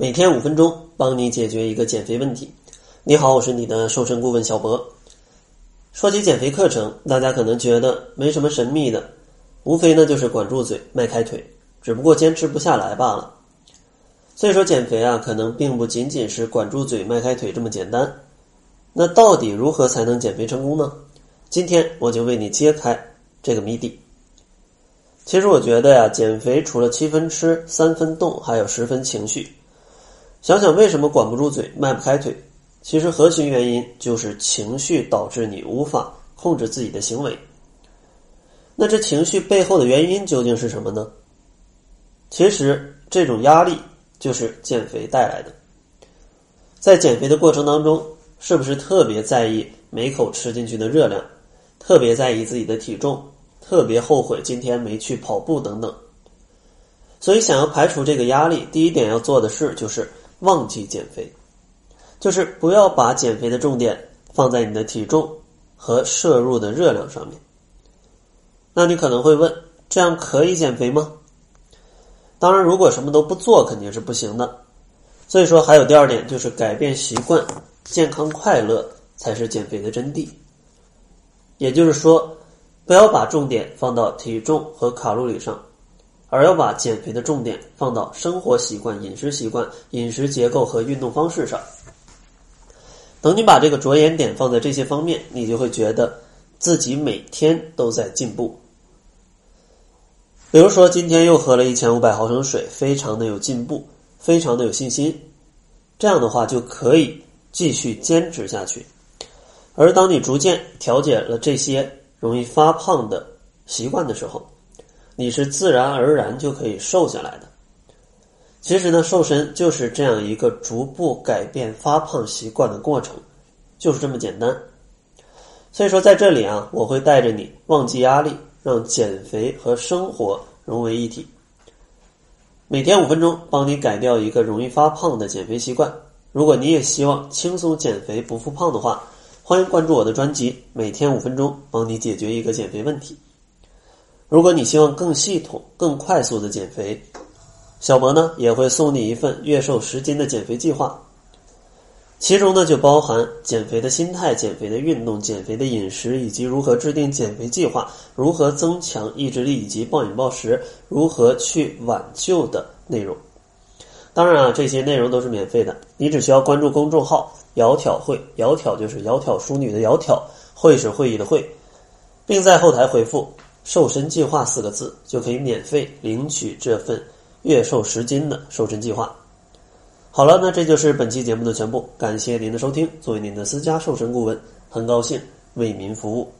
每天五分钟，帮你解决一个减肥问题。你好，我是你的瘦身顾问小博。说起减肥课程，大家可能觉得没什么神秘的，无非呢就是管住嘴、迈开腿，只不过坚持不下来罢了。所以说，减肥啊，可能并不仅仅是管住嘴、迈开腿这么简单。那到底如何才能减肥成功呢？今天我就为你揭开这个谜底。其实我觉得呀，减肥除了七分吃、三分动，还有十分情绪。想想为什么管不住嘴、迈不开腿？其实核心原因就是情绪导致你无法控制自己的行为。那这情绪背后的原因究竟是什么呢？其实这种压力就是减肥带来的。在减肥的过程当中，是不是特别在意每口吃进去的热量，特别在意自己的体重，特别后悔今天没去跑步等等？所以，想要排除这个压力，第一点要做的事就是。忘记减肥，就是不要把减肥的重点放在你的体重和摄入的热量上面。那你可能会问，这样可以减肥吗？当然，如果什么都不做，肯定是不行的。所以说，还有第二点，就是改变习惯，健康快乐才是减肥的真谛。也就是说，不要把重点放到体重和卡路里上。而要把减肥的重点放到生活习惯、饮食习惯、饮食结构和运动方式上。等你把这个着眼点放在这些方面，你就会觉得自己每天都在进步。比如说，今天又喝了一千五百毫升水，非常的有进步，非常的有信心。这样的话，就可以继续坚持下去。而当你逐渐调节了这些容易发胖的习惯的时候，你是自然而然就可以瘦下来的。其实呢，瘦身就是这样一个逐步改变发胖习惯的过程，就是这么简单。所以说，在这里啊，我会带着你忘记压力，让减肥和生活融为一体。每天五分钟，帮你改掉一个容易发胖的减肥习惯。如果你也希望轻松减肥不复胖的话，欢迎关注我的专辑，每天五分钟，帮你解决一个减肥问题。如果你希望更系统、更快速的减肥，小博呢也会送你一份月瘦十斤的减肥计划，其中呢就包含减肥的心态、减肥的运动、减肥的饮食，以及如何制定减肥计划、如何增强意志力以及暴饮暴食、如何去挽救的内容。当然啊，这些内容都是免费的，你只需要关注公众号“窈窕会”，窈窕就是窈窕淑女的窈窕，会是会议的会，并在后台回复。瘦身计划四个字就可以免费领取这份月瘦十斤的瘦身计划。好了，那这就是本期节目的全部，感谢您的收听。作为您的私家瘦身顾问，很高兴为您服务。